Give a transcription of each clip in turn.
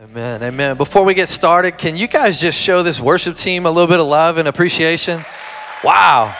Amen. Amen. Before we get started, can you guys just show this worship team a little bit of love and appreciation? Wow.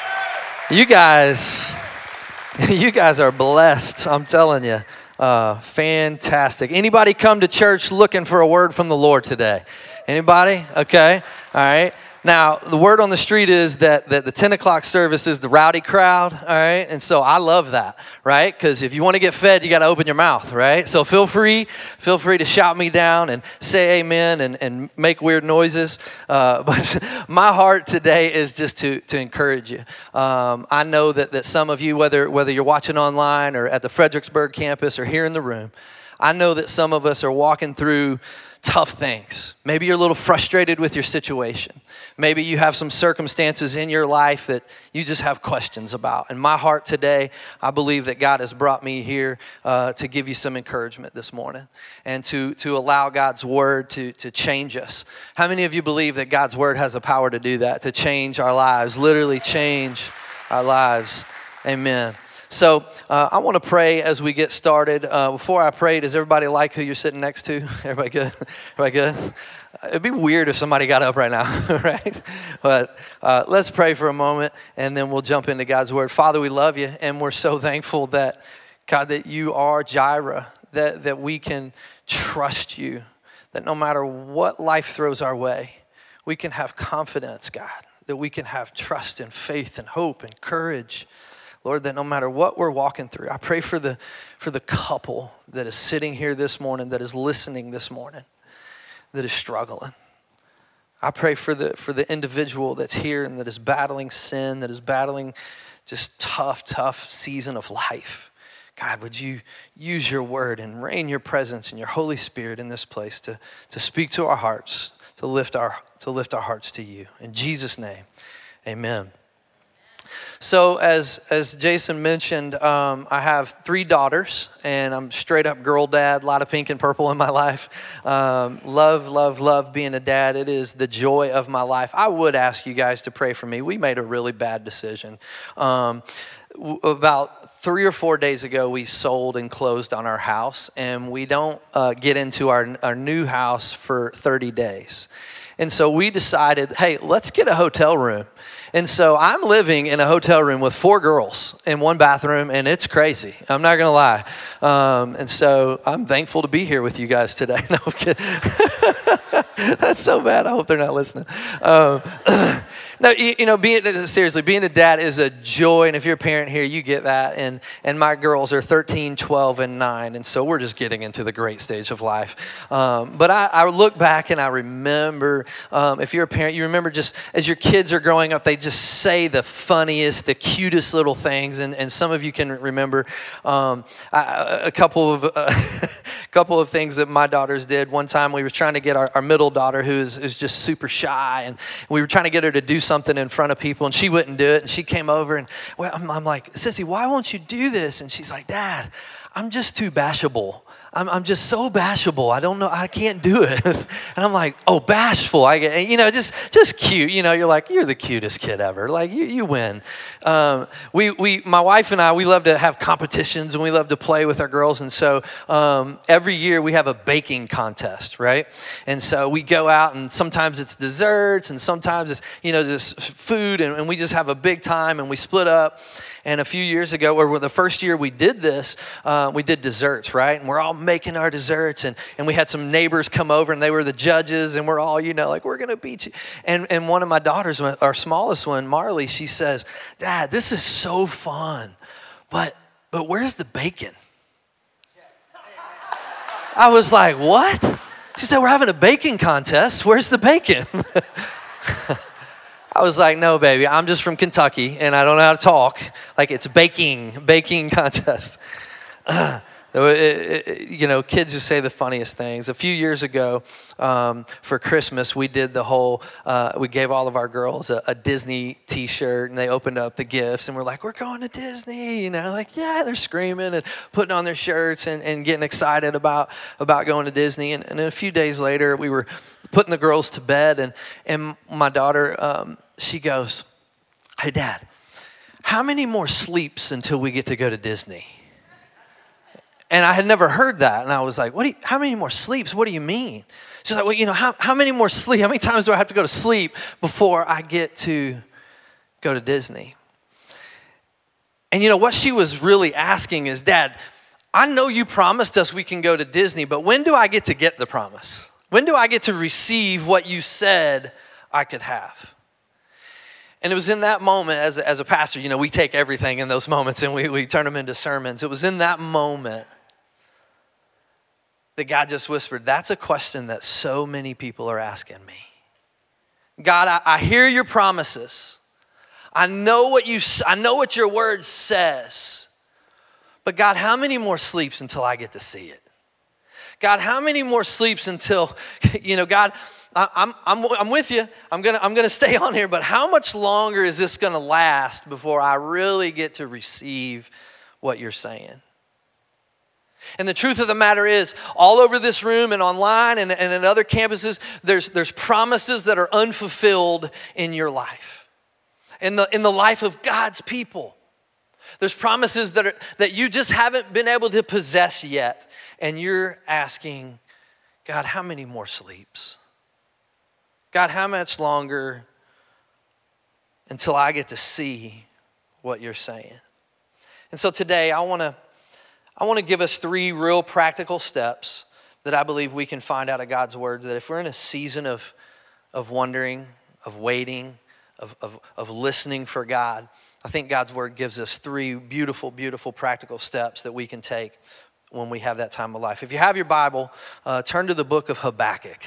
You guys, you guys are blessed. I'm telling you. Uh, fantastic. Anybody come to church looking for a word from the Lord today? Anybody? Okay. All right. Now, the word on the street is that, that the 10 o'clock service is the rowdy crowd, all right? And so I love that, right? Because if you want to get fed, you got to open your mouth, right? So feel free, feel free to shout me down and say amen and, and make weird noises. Uh, but my heart today is just to, to encourage you. Um, I know that, that some of you, whether, whether you're watching online or at the Fredericksburg campus or here in the room, I know that some of us are walking through tough things. Maybe you're a little frustrated with your situation. Maybe you have some circumstances in your life that you just have questions about. And my heart today, I believe that God has brought me here uh, to give you some encouragement this morning and to, to allow God's word to, to change us. How many of you believe that God's word has the power to do that, to change our lives, literally change our lives? Amen. So uh, I want to pray as we get started. Uh, before I pray, does everybody like who you're sitting next to? Everybody good? Everybody good? It'd be weird if somebody got up right now, right? But uh, let's pray for a moment and then we'll jump into God's word. Father, we love you and we're so thankful that, God, that you are Jireh, that, that we can trust you, that no matter what life throws our way, we can have confidence, God, that we can have trust and faith and hope and courage Lord, that no matter what we're walking through, I pray for the, for the couple that is sitting here this morning, that is listening this morning, that is struggling. I pray for the, for the individual that's here and that is battling sin, that is battling just tough, tough season of life. God, would you use your word and reign your presence and your Holy Spirit in this place to, to speak to our hearts, to lift our, to lift our hearts to you. In Jesus' name, amen. So, as, as Jason mentioned, um, I have three daughters, and I'm straight up girl dad, a lot of pink and purple in my life. Um, love, love, love being a dad. It is the joy of my life. I would ask you guys to pray for me. We made a really bad decision. Um, about three or four days ago, we sold and closed on our house, and we don't uh, get into our, our new house for 30 days. And so we decided, hey, let's get a hotel room. And so I'm living in a hotel room with four girls in one bathroom, and it's crazy. I'm not going to lie. Um, and so I'm thankful to be here with you guys today. No, That's so bad. I hope they're not listening. Um, no, you, you, know, being seriously, being a dad is a joy, and if you're a parent here, you get that. And and my girls are 13, 12, and nine, and so we're just getting into the great stage of life. Um, but I, I, look back and I remember, um, if you're a parent, you remember just as your kids are growing up, they just say the funniest, the cutest little things, and, and some of you can remember um, I, a couple of uh, couple of things that my daughters did. One time we were trying to get our, our middle daughter, who is, is just super shy, and we were trying to get her to do something in front of people, and she wouldn't do it. And she came over, and well, I'm, I'm like, Sissy, why won't you do this? And she's like, Dad, I'm just too bashful. I'm, I'm just so bashful. I don't know. I can't do it. and I'm like, oh, bashful. I get, you know, just, just cute. You know, you're like, you're the cutest kid ever. Like, you, you win. Um, we, we, my wife and I, we love to have competitions and we love to play with our girls. And so um, every year we have a baking contest, right? And so we go out and sometimes it's desserts and sometimes it's, you know, just food. And, and we just have a big time and we split up. And a few years ago, or the first year we did this, uh, we did desserts, right? And we're all making our desserts. And, and we had some neighbors come over and they were the judges. And we're all, you know, like, we're going to beat you. And, and one of my daughters, our smallest one, Marley, she says, Dad, this is so fun. But, but where's the bacon? I was like, what? She said, We're having a baking contest. Where's the bacon? I was like, no, baby, I'm just from Kentucky and I don't know how to talk. Like it's baking, baking contest. you know, kids just say the funniest things. A few years ago, um, for Christmas, we did the whole, uh, we gave all of our girls a, a Disney t shirt and they opened up the gifts and we're like, we're going to Disney. You know, like, yeah, they're screaming and putting on their shirts and, and getting excited about, about going to Disney. And, and a few days later, we were putting the girls to bed and, and my daughter, um, she goes, Hey, Dad, how many more sleeps until we get to go to Disney? And I had never heard that. And I was like, what you, how many more sleeps? What do you mean? She's like, well, you know, how, how many more sleep? How many times do I have to go to sleep before I get to go to Disney? And you know, what she was really asking is, Dad, I know you promised us we can go to Disney, but when do I get to get the promise? When do I get to receive what you said I could have? And it was in that moment, as as a pastor, you know, we take everything in those moments and we, we turn them into sermons. It was in that moment that God just whispered, That's a question that so many people are asking me. God, I, I hear your promises. I know what you I know what your word says. But God, how many more sleeps until I get to see it? God, how many more sleeps until, you know, God, I'm, I'm, I'm with you. I'm going to I'm gonna stay on here, but how much longer is this going to last before I really get to receive what you're saying? And the truth of the matter is, all over this room and online and, and in other campuses, there's, there's promises that are unfulfilled in your life, in the, in the life of God's people. There's promises that, are, that you just haven't been able to possess yet. And you're asking, God, how many more sleeps? God, how much longer until I get to see what you're saying? And so today, I want to I want to give us three real practical steps that I believe we can find out of God's word that if we're in a season of, of wondering, of waiting, of, of, of listening for God, I think God's word gives us three beautiful, beautiful practical steps that we can take when we have that time of life. If you have your Bible, uh, turn to the book of Habakkuk.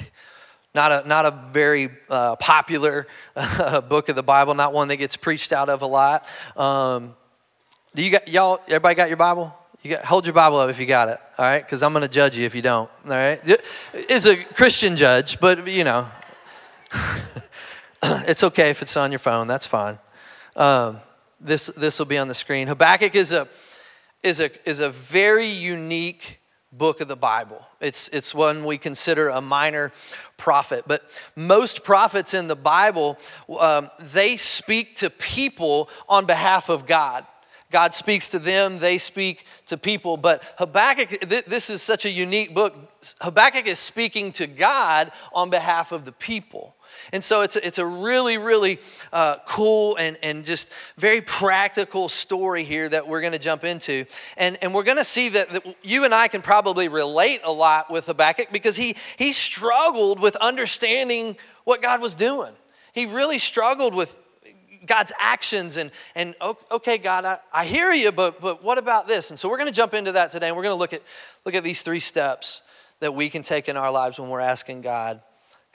Not a, not a very uh, popular uh, book of the Bible, not one that gets preached out of a lot. Um, do you got, y'all, everybody got your Bible? You got, hold your Bible up if you got it, all right? Because I'm going to judge you if you don't, all right? It's a Christian judge, but you know, it's okay if it's on your phone. That's fine. Um, this this will be on the screen. Habakkuk is a is a is a very unique book of the Bible. It's it's one we consider a minor prophet, but most prophets in the Bible um, they speak to people on behalf of God. God speaks to them, they speak to people. But Habakkuk, this is such a unique book. Habakkuk is speaking to God on behalf of the people. And so it's a, it's a really, really uh, cool and, and just very practical story here that we're going to jump into. And, and we're going to see that, that you and I can probably relate a lot with Habakkuk because he, he struggled with understanding what God was doing. He really struggled with God's actions and, and okay, God, I, I hear you, but, but what about this? And so we're going to jump into that today, and we're going to look at, look at these three steps that we can take in our lives when we're asking God,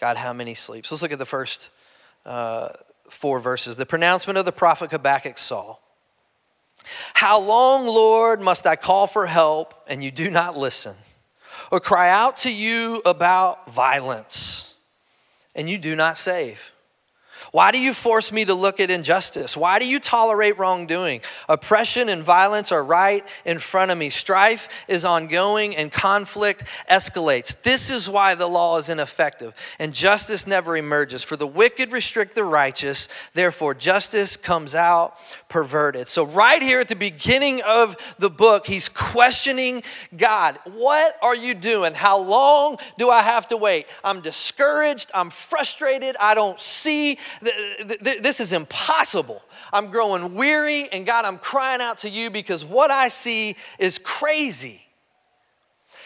God, how many sleeps? Let's look at the first uh, four verses. The pronouncement of the prophet Habakkuk saw. How long, Lord, must I call for help and you do not listen? Or cry out to you about violence and you do not save? Why do you force me to look at injustice? Why do you tolerate wrongdoing? Oppression and violence are right in front of me. Strife is ongoing and conflict escalates. This is why the law is ineffective and justice never emerges. For the wicked restrict the righteous, therefore justice comes out perverted. So, right here at the beginning of the book, he's questioning God. What are you doing? How long do I have to wait? I'm discouraged. I'm frustrated. I don't see this is impossible. I'm growing weary, and God, I'm crying out to you because what I see is crazy.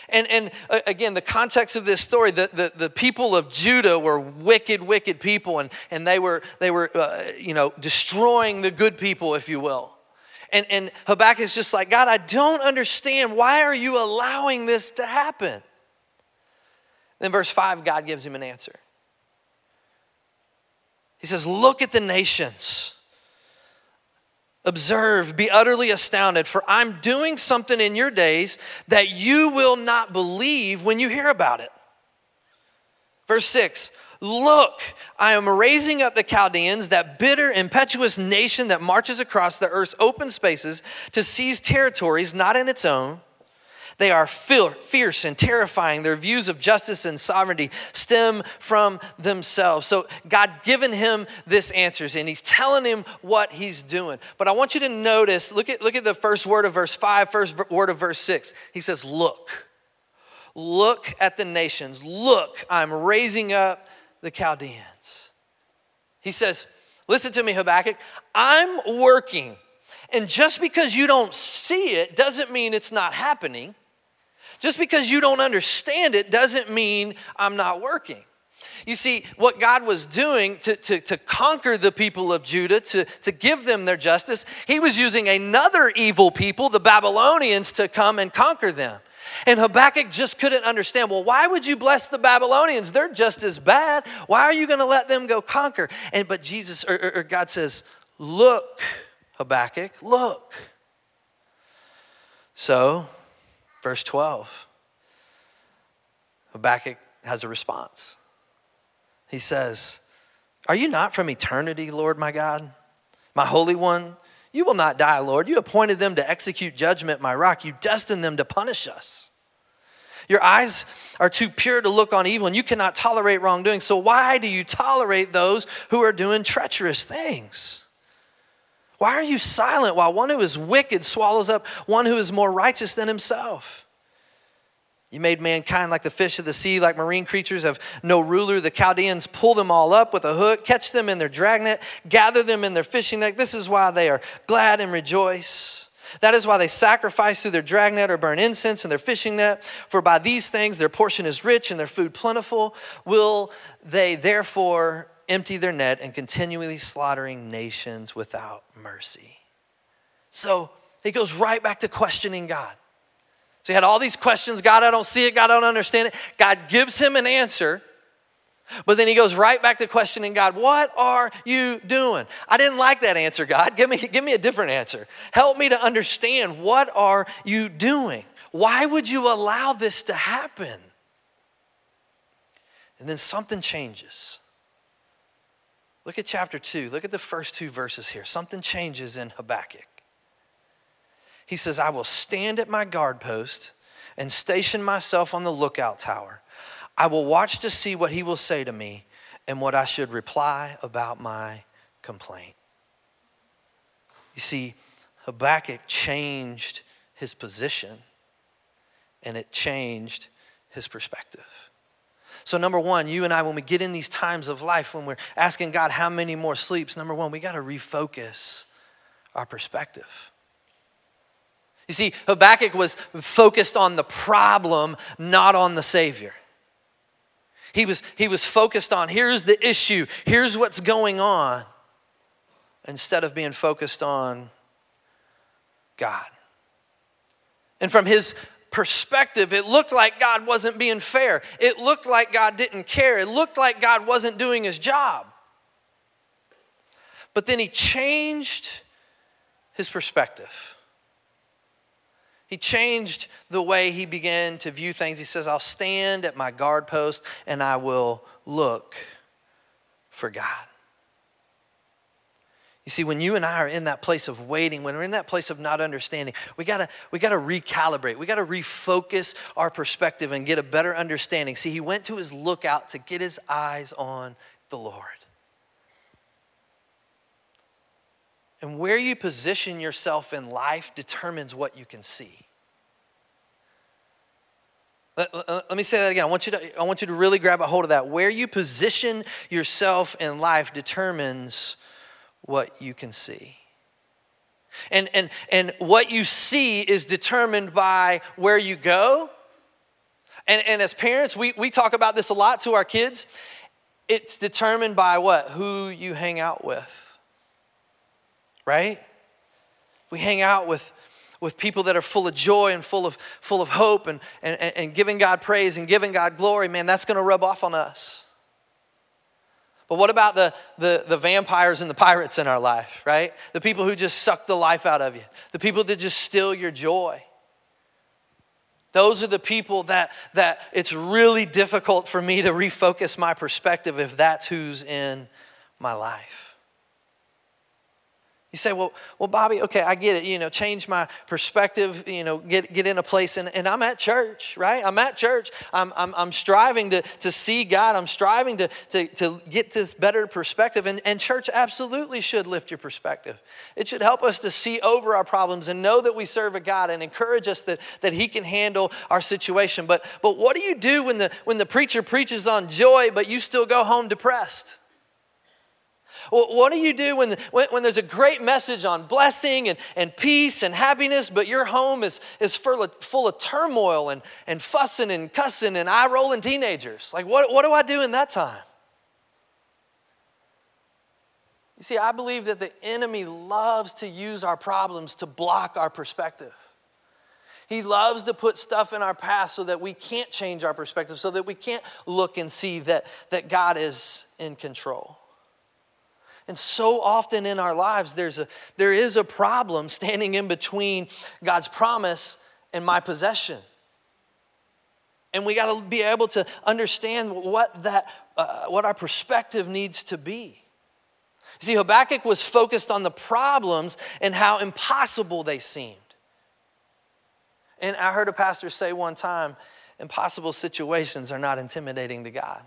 And, and uh, again, the context of this story, the, the, the, people of Judah were wicked, wicked people, and, and they were, they were uh, you know, destroying the good people, if you will. And, and Habakkuk is just like, God, I don't understand. Why are you allowing this to happen? Then, verse 5, God gives him an answer. He says, Look at the nations. Observe, be utterly astounded, for I'm doing something in your days that you will not believe when you hear about it. Verse 6 Look, I am raising up the Chaldeans, that bitter, impetuous nation that marches across the earth's open spaces to seize territories not in its own They are fierce and terrifying. Their views of justice and sovereignty stem from themselves. So God given him this answers and he's telling him what he's doing. But I want you to notice, look at, look at the first word of verse 5, first word of verse 6. He says, look. Look at the nations. Look, I'm raising up the Chaldeans. He says, listen to me, Habakkuk. I'm working. And just because you don't see it doesn't mean it's not happening. Just because you don't understand it doesn't mean I'm not working. You see, what God was doing to, to, to conquer the people of Judah, to, to give them their justice, He was using another evil people, the Babylonians, to come and conquer them. And Habakkuk just couldn't understand. Well, why would you bless the Babylonians? They're just as bad. Why are you going to let them go conquer? And but Jesus or, or, or God says, "Look, Habakkuk, look." So Verse 12 Habakkuk has a response. He says, Are you not from eternity, Lord my God? My Holy One, you will not die, Lord. You appointed them to execute judgment, my rock. You destined them to punish us. Your eyes are too pure to look on evil, and you cannot tolerate wrongdoing. So, why do you tolerate those who are doing treacherous things? Why are you silent while one who is wicked swallows up one who is more righteous than himself? You made mankind like the fish of the sea, like marine creatures have no ruler. The Chaldeans pull them all up with a hook, catch them in their dragnet, gather them in their fishing net. This is why they are glad and rejoice. That is why they sacrifice through their dragnet or burn incense in their fishing net. For by these things their portion is rich and their food plentiful. Will they therefore empty their net and continually slaughtering nations without mercy. So he goes right back to questioning God. So he had all these questions God, I don't see it. God, I don't understand it. God gives him an answer. But then he goes right back to questioning God, what are you doing? I didn't like that answer, God. Give me, give me a different answer. Help me to understand what are you doing? Why would you allow this to happen? And then something changes. Look at chapter 2. Look at the first two verses here. Something changes in Habakkuk. He says, I will stand at my guard post and station myself on the lookout tower. I will watch to see what he will say to me and what I should reply about my complaint. You see, Habakkuk changed his position and it changed his perspective. So, number one, you and I, when we get in these times of life, when we're asking God how many more sleeps, number one, we got to refocus our perspective. You see, Habakkuk was focused on the problem, not on the Savior. He was, he was focused on here's the issue, here's what's going on, instead of being focused on God. And from his perspective, it looked like God wasn't being fair. It looked like God didn't care. It looked like God wasn't doing his job. But then he changed his perspective. He changed the way he began to view things. He says, I'll stand at my guard post and I will look for God. You see, when you and I are in that place of waiting, when we're in that place of not understanding, we gotta, we gotta recalibrate. We gotta refocus our perspective and get a better understanding. See, he went to his lookout to get his eyes on the Lord. And where you position yourself in life determines what you can see. Let, let, let, me say that again. I want, you to, I want you to really grab a hold of that. Where you position yourself in life determines what you can see. And, and, and what you see is determined by where you go. And, and as parents, we, we talk about this a lot to our kids. It's determined by what? Who you hang out with. Right? We hang out with, with people that are full of joy and full of, full of hope and, and, and giving God praise and giving God glory, man, that's going to rub off on us. But what about the, the, the vampires and the pirates in our life, right? The people who just suck the life out of you, the people that just steal your joy. Those are the people that, that it's really difficult for me to refocus my perspective if that's who's in my life. You say, well, well, Bobby, okay, I get it. You know, change my perspective, you know, get, get in a place. And, and I'm at church, right? I'm at church. I'm, I'm, I'm striving to, to see God. I'm striving to, to, to get this better perspective. And, and church absolutely should lift your perspective. It should help us to see over our problems and know that we serve a God and encourage us that, that He can handle our situation. But, but what do you do when the, when the preacher preaches on joy, but you still go home depressed? What do you do when, when, when, there's a great message on blessing and, and peace and happiness, but your home is, is full, of, full of turmoil and, and fussing and cussing and eye rolling teenagers? Like, what, what do I do in that time? You see, I believe that the enemy loves to use our problems to block our perspective. He loves to put stuff in our past so that we can't change our perspective, so that we can't look and see that, that God is in control. And so often in our lives, there's a, there is a problem standing in between God's promise and my possession. And we got to be able to understand what, that, uh, what our perspective needs to be. See, Habakkuk was focused on the problems and how impossible they seemed. And I heard a pastor say one time impossible situations are not intimidating to God.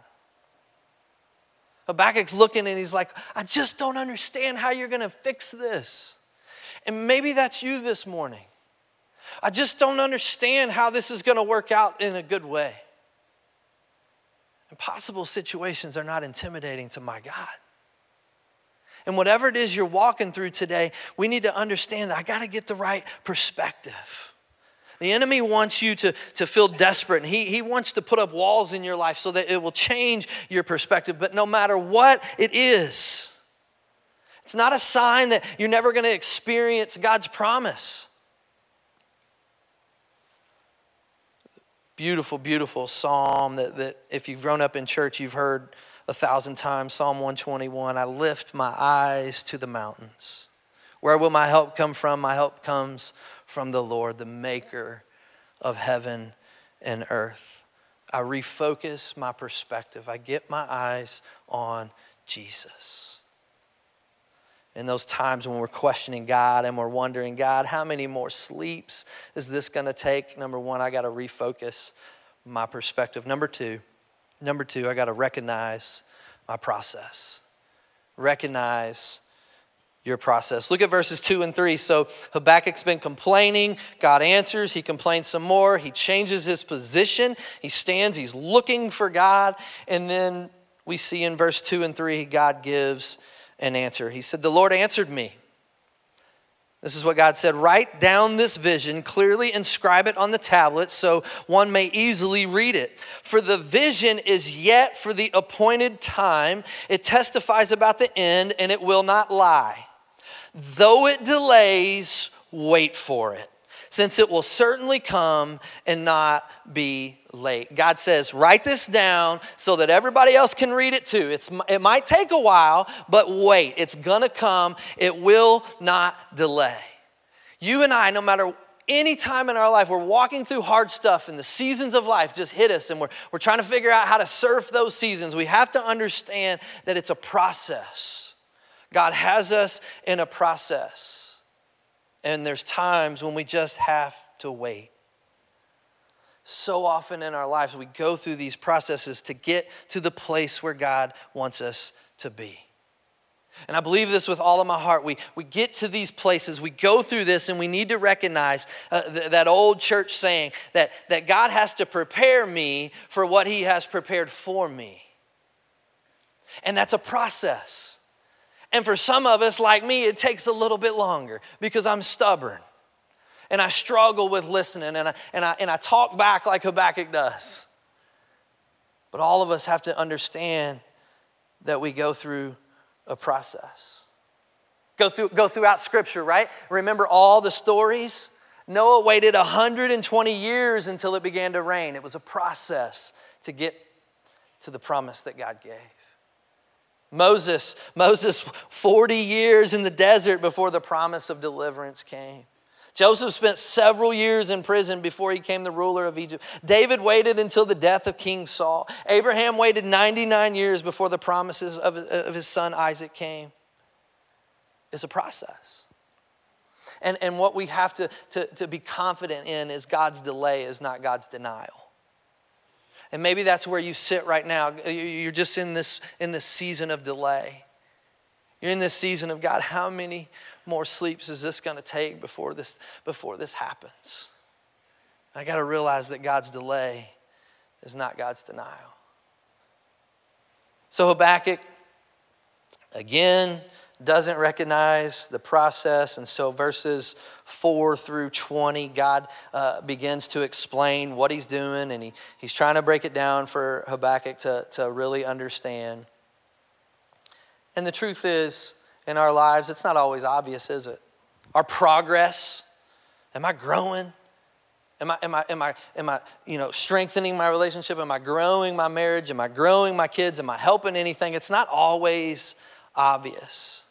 Habakkuk's looking and he's like, I just don't understand how you're going to fix this. And maybe that's you this morning. I just don't understand how this is going to work out in a good way. Impossible situations are not intimidating to my God. And whatever it is you're walking through today, we need to understand that I got to get the right perspective. The enemy wants you to, to feel desperate, and he, he wants to put up walls in your life so that it will change your perspective. But no matter what it is, it's not a sign that you're never going to experience God's promise. Beautiful, beautiful psalm that, that if you've grown up in church, you've heard a thousand times Psalm 121 I lift my eyes to the mountains. Where will my help come from? My help comes from the Lord, the maker of heaven and earth. I refocus my perspective. I get my eyes on Jesus. In those times when we're questioning God and we're wondering, God, how many more sleeps is this going to take? Number one, I got to refocus my perspective. Number two, number two, I got to recognize my process. Recognize your process. Look at verses 2 and 3. So Habakkuk's been complaining. God answers. He complains some more. He changes his position. He stands. He's looking for God. And then we see in verse 2 and 3, God gives an answer. He said, The Lord answered me. This is what God said Write down this vision, clearly inscribe it on the tablet so one may easily read it. For the vision is yet for the appointed time. It testifies about the end, and it will not lie. Though it delays, wait for it, since it will certainly come and not be late. God says, write this down so that everybody else can read it too. It's, it might take a while, but wait, it's gonna come. It will not delay. You and I, no matter any time in our life we're walking through hard stuff and the seasons of life just hit us and we're, we're trying to figure out how to surf those seasons, we have to understand that it's a process. God has us in a process, and there's times when we just have to wait. So often in our lives, we go through these processes to get to the place where God wants us to be. And I believe this with all of my heart. We, we get to these places, we go through this, and we need to recognize uh, th- that old church saying that, that God has to prepare me for what He has prepared for me. And that's a process. And for some of us, like me, it takes a little bit longer because I'm stubborn and I struggle with listening and I, and I, and I talk back like Habakkuk does. But all of us have to understand that we go through a process. Go, through, go throughout Scripture, right? Remember all the stories? Noah waited 120 years until it began to rain. It was a process to get to the promise that God gave. Moses, Moses 40 years in the desert before the promise of deliverance came. Joseph spent several years in prison before he became the ruler of Egypt. David waited until the death of King Saul. Abraham waited 99 years before the promises of, of his son Isaac came. It's a process. And, and what we have to, to, to be confident in is God's delay is not God's denial. And maybe that's where you sit right now. You're just in this, in this season of delay. You're in this season of God, how many more sleeps is this going to take before this, before this happens? I got to realize that God's delay is not God's denial. So Habakkuk, again, doesn't recognize the process. And so, verses 4 through 20, God uh, begins to explain what he's doing, and he, he's trying to break it down for Habakkuk to, to really understand. And the truth is, in our lives, it's not always obvious, is it? Our progress. Am I growing? Am I, am I, am I, am I, you know, strengthening my relationship? Am I growing my marriage? Am I growing my kids? Am I helping anything? It's not always obvious.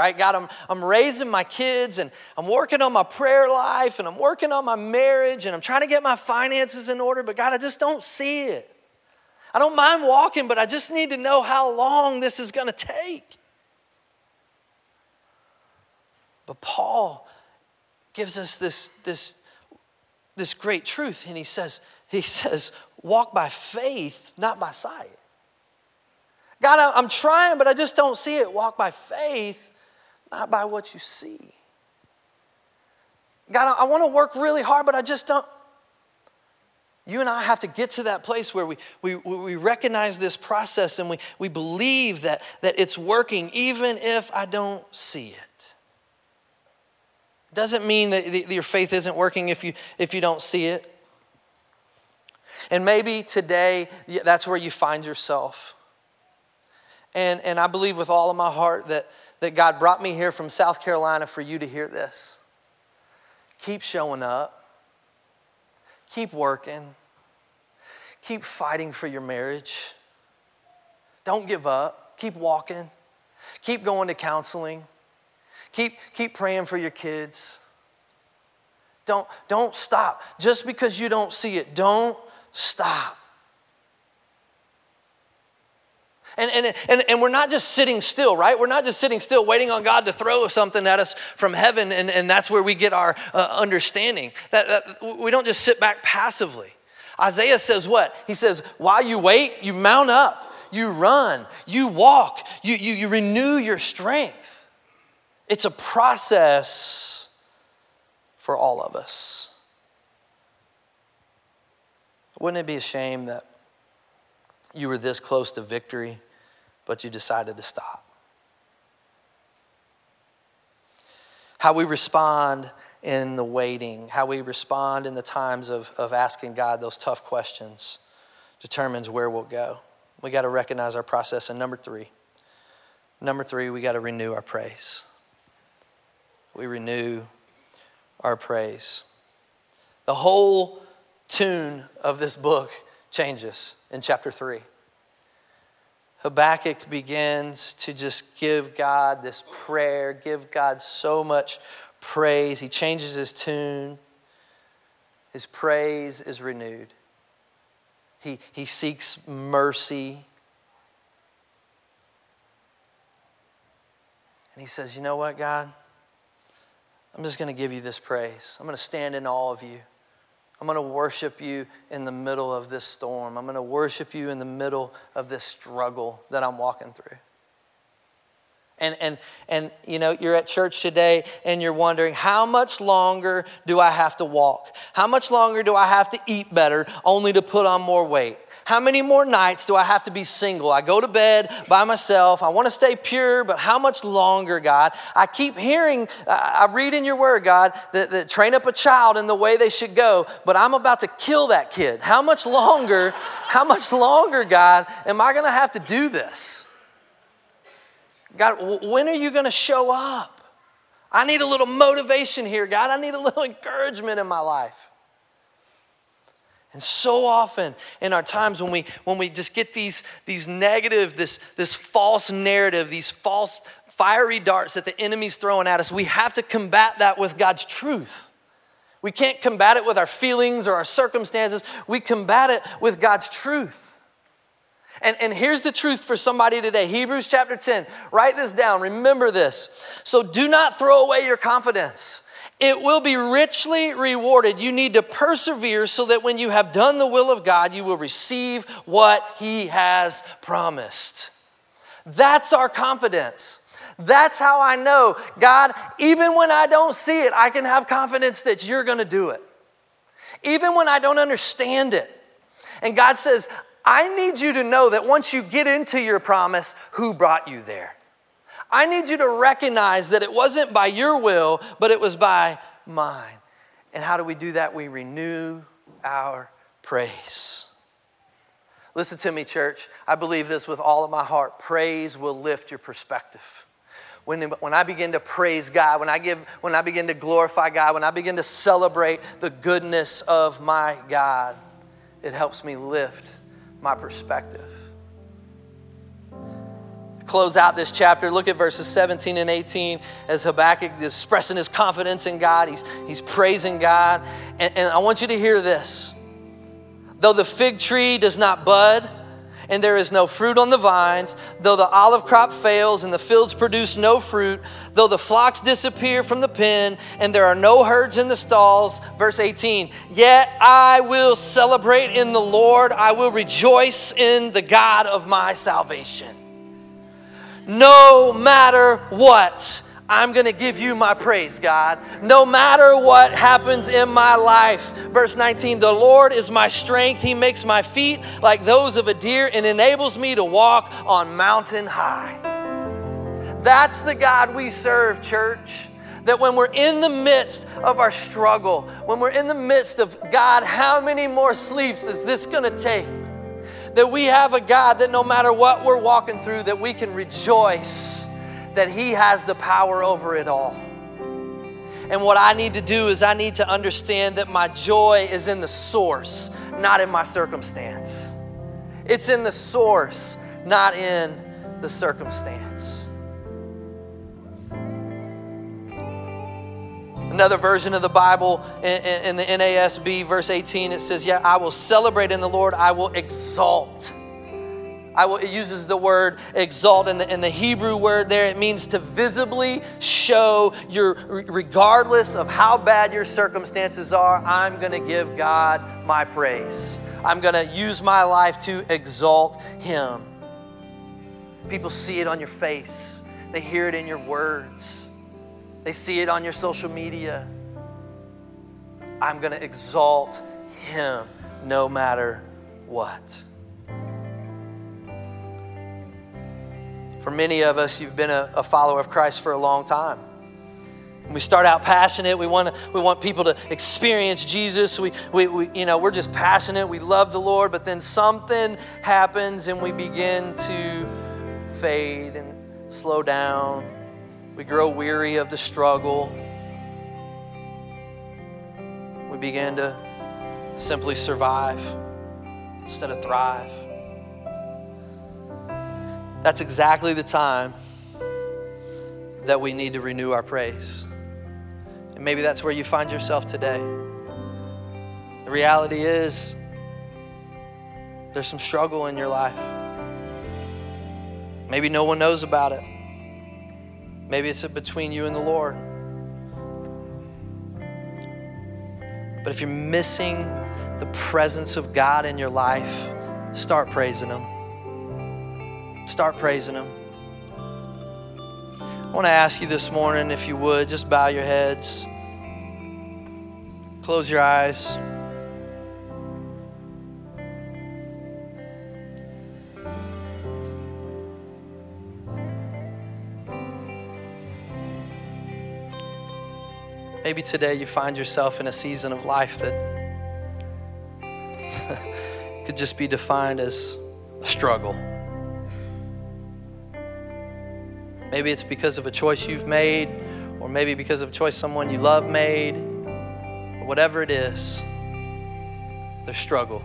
Right? God, I'm, I'm raising my kids and I'm working on my prayer life and I'm working on my marriage and I'm trying to get my finances in order, but God, I just don't see it. I don't mind walking, but I just need to know how long this is going to take. But Paul gives us this, this, this great truth, and he says, he says, walk by faith, not by sight. God, I'm trying, but I just don't see it. Walk by faith, not by what you see. God, I want to work really hard, but I just don't. You and I have to get to that place where we, we, we recognize this process and we, we believe that, that it's working even if I don't see it. Doesn't mean that your faith isn't working if you, if you don't see it. And maybe today that's where you find yourself. And, and I believe with all of my heart that, that God brought me here from South Carolina for you to hear this. Keep showing up, keep working, keep fighting for your marriage. Don't give up, keep walking, keep going to counseling, keep, keep praying for your kids. Don't, don't stop. Just because you don't see it, don't stop. And, and, and, and we're not just sitting still, right? We're not just sitting still waiting on God to throw something at us from heaven, and, and that's where we get our uh, understanding. That, that we don't just sit back passively. Isaiah says what? He says, while you wait, you mount up, you run, you walk, you, you, you renew your strength. It's a process for all of us. Wouldn't it be a shame that you were this close to victory, but you decided to stop. How we respond in the waiting, how we respond in the times of, of asking God those tough questions determines where we'll go. We got to recognize our process. And number three, number three, we got to renew our praise. We renew our praise. The whole tune of this book changes in chapter 3. Habakkuk begins to just give God this prayer, give God so much praise. He changes his tune. His praise is renewed. He, he seeks mercy. And he says, You know what, God? I'm just going to give you this praise. I'm going to stand in all of you. I'm going to worship you in the middle of this storm. I'm going to worship you in the middle of this struggle that I'm walking through. And, and, and you know, you're at church today and you're wondering, how much longer do I have to walk? How much longer do I have to eat better only to put on more weight? How many more nights do I have to be single? I go to bed by myself. I want to stay pure, but how much longer, God? I keep hearing, I read in your word, God, that, that train up a child in the way they should go, but I'm about to kill that kid. How much longer, how much longer, God, am I going to have to do this? God, when are you going to show up? I need a little motivation here, God. I need a little encouragement in my life. And so often in our times when we when we just get these these negative, this this false narrative, these false fiery darts that the enemy's throwing at us, we have to combat that with God's truth. We can't combat it with our feelings or our circumstances. We combat it with God's truth. And, and here's the truth for somebody today Hebrews chapter 10. Write this down. Remember this. So do not throw away your confidence it will be richly rewarded. You need to persevere so that when you have done the will of God, you will receive what He has promised. That's our confidence. That's how I know, God, even when I don't see it, I can have confidence that you're going to do it. Even when I don't understand it. And God says, I need you to know that once you get into your promise, who brought you there? I need you to recognize that it wasn't by your will, but it was by mine. And how do we do that? We renew our praise. Listen to me, church. I believe this with all of my heart. Praise will lift your perspective. When, when I begin to praise God, when I, give, when I begin to glorify God, when I begin to celebrate the goodness of my God, it helps me lift my perspective. Close out this chapter. Look at verses 17 and 18 as Habakkuk is expressing his confidence in God. He's, he's praising God. And, and I want you to hear this. Though the fig tree does not bud, and there is no fruit on the vines, though the olive crop fails and the fields produce no fruit, though the flocks disappear from the pen and there are no herds in the stalls. Verse 18, yet I will celebrate in the Lord, I will rejoice in the God of my salvation. No matter what, I'm going to give you my praise, God. No matter what happens in my life. Verse 19 The Lord is my strength. He makes my feet like those of a deer and enables me to walk on mountain high. That's the God we serve, church. That when we're in the midst of our struggle, when we're in the midst of God, how many more sleeps is this going to take? That we have a God that no matter what we're walking through, that we can rejoice that He has the power over it all. And what I need to do is I need to understand that my joy is in the source, not in my circumstance. It's in the source, not in the circumstance. Another version of the Bible in, the NASB, verse 18, it says, Yeah, I will celebrate in the Lord, I will exalt I will, it uses the word exalt in the, in the Hebrew word there. It means to visibly show your, regardless of how bad your circumstances are, I'm going to give God my praise. I'm going to use my life to exalt Him. People see it on your face, they hear it in your words, they see it on your social media. I'm going to exalt Him no matter what. For many of us, you've been a, a follower of Christ for a long time. We start out passionate. We want, to, we want people to experience Jesus. We, we, we, you know, we're just passionate. We love the Lord, but then something happens and we begin to fade and slow down. We grow weary of the struggle. We begin to simply survive instead of thrive that's exactly the time that we need to renew our praise. And maybe that's where you find yourself today. The reality is, there's some struggle in your life. Maybe no one knows about it. Maybe it's between you and the Lord. But if you're missing the presence of God in your life, start praising Him. Start praising Him. I want to ask you this morning, if you would, just bow your heads, close your eyes. Maybe today you find yourself in a season of life that could just be defined as a struggle. Maybe it's because of a choice you've made, or maybe because of a choice someone you love made. But Whatever it is, the struggle.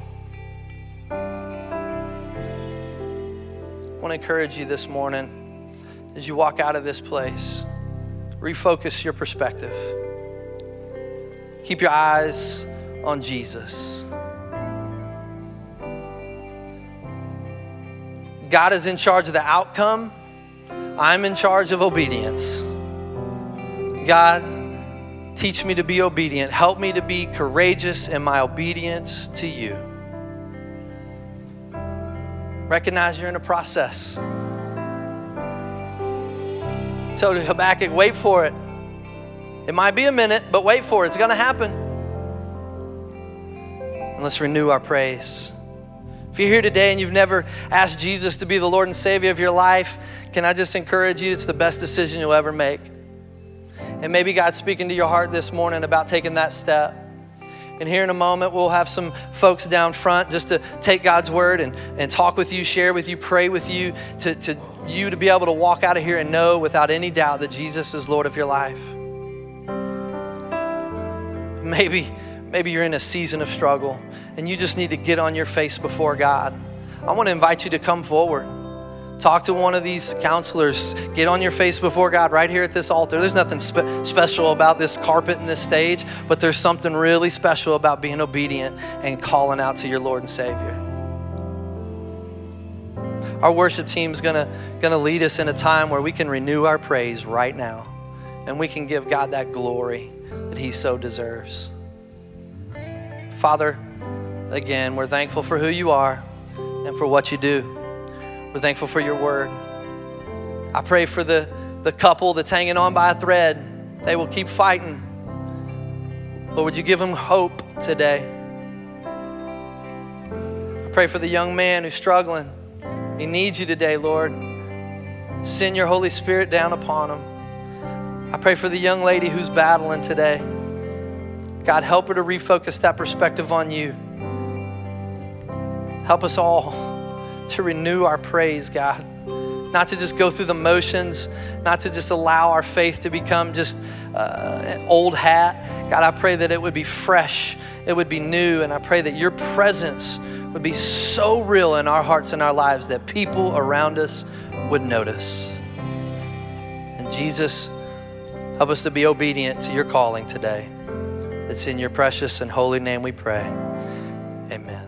I want to encourage you this morning as you walk out of this place, refocus your perspective. Keep your eyes on Jesus. God is in charge of the outcome I'm in charge of obedience. God, Teach me to be obedient. Help me to be courageous in my obedience to you. Recognize you're in a process. So to Habakkuk, wait for it. It might be a minute, but wait for it. It's going to happen. And let's renew our praise. If you're here today and you've never asked Jesus to be the Lord and Savior of your life, can I just encourage you? It's the best decision you'll ever make. And maybe God's speaking to your heart this morning about taking that step. And here in a moment, we'll have some folks down front just to take God's word and, and talk with you, share with you, pray with you, to, to you to be able to walk out of here and know without any doubt that Jesus is Lord of your life. Maybe, maybe you're in a season of struggle and you just need to get on your face before God. I want to invite you to come forward. Talk to one of these counselors. Get on your face before God right here at this altar. There's nothing spe- special about this carpet and this stage, but there's something really special about being obedient and calling out to your Lord and Savior. Our worship team is gonna, gonna lead us in a time where we can renew our praise right now and we can give God that glory that He so deserves. Father, again, we're thankful for who you are and for what you do. We're thankful for your word. I pray for the, the couple that's hanging on by a thread. They will keep fighting. Lord, would you give them hope today? I pray for the young man who's struggling. He needs you today, Lord. Send your Holy Spirit down upon him. I pray for the young lady who's battling today. God, help her to refocus that perspective on you. Help us all to renew our praise, God. Not to just go through the motions, not to just allow our faith to become just uh, old hat. God, I pray that it would be fresh, it would be new, and I pray that your presence would be so real in our hearts and our lives that people around us would notice. And Jesus, help us to be obedient to your calling today. It's in your precious and holy name we pray. Amen.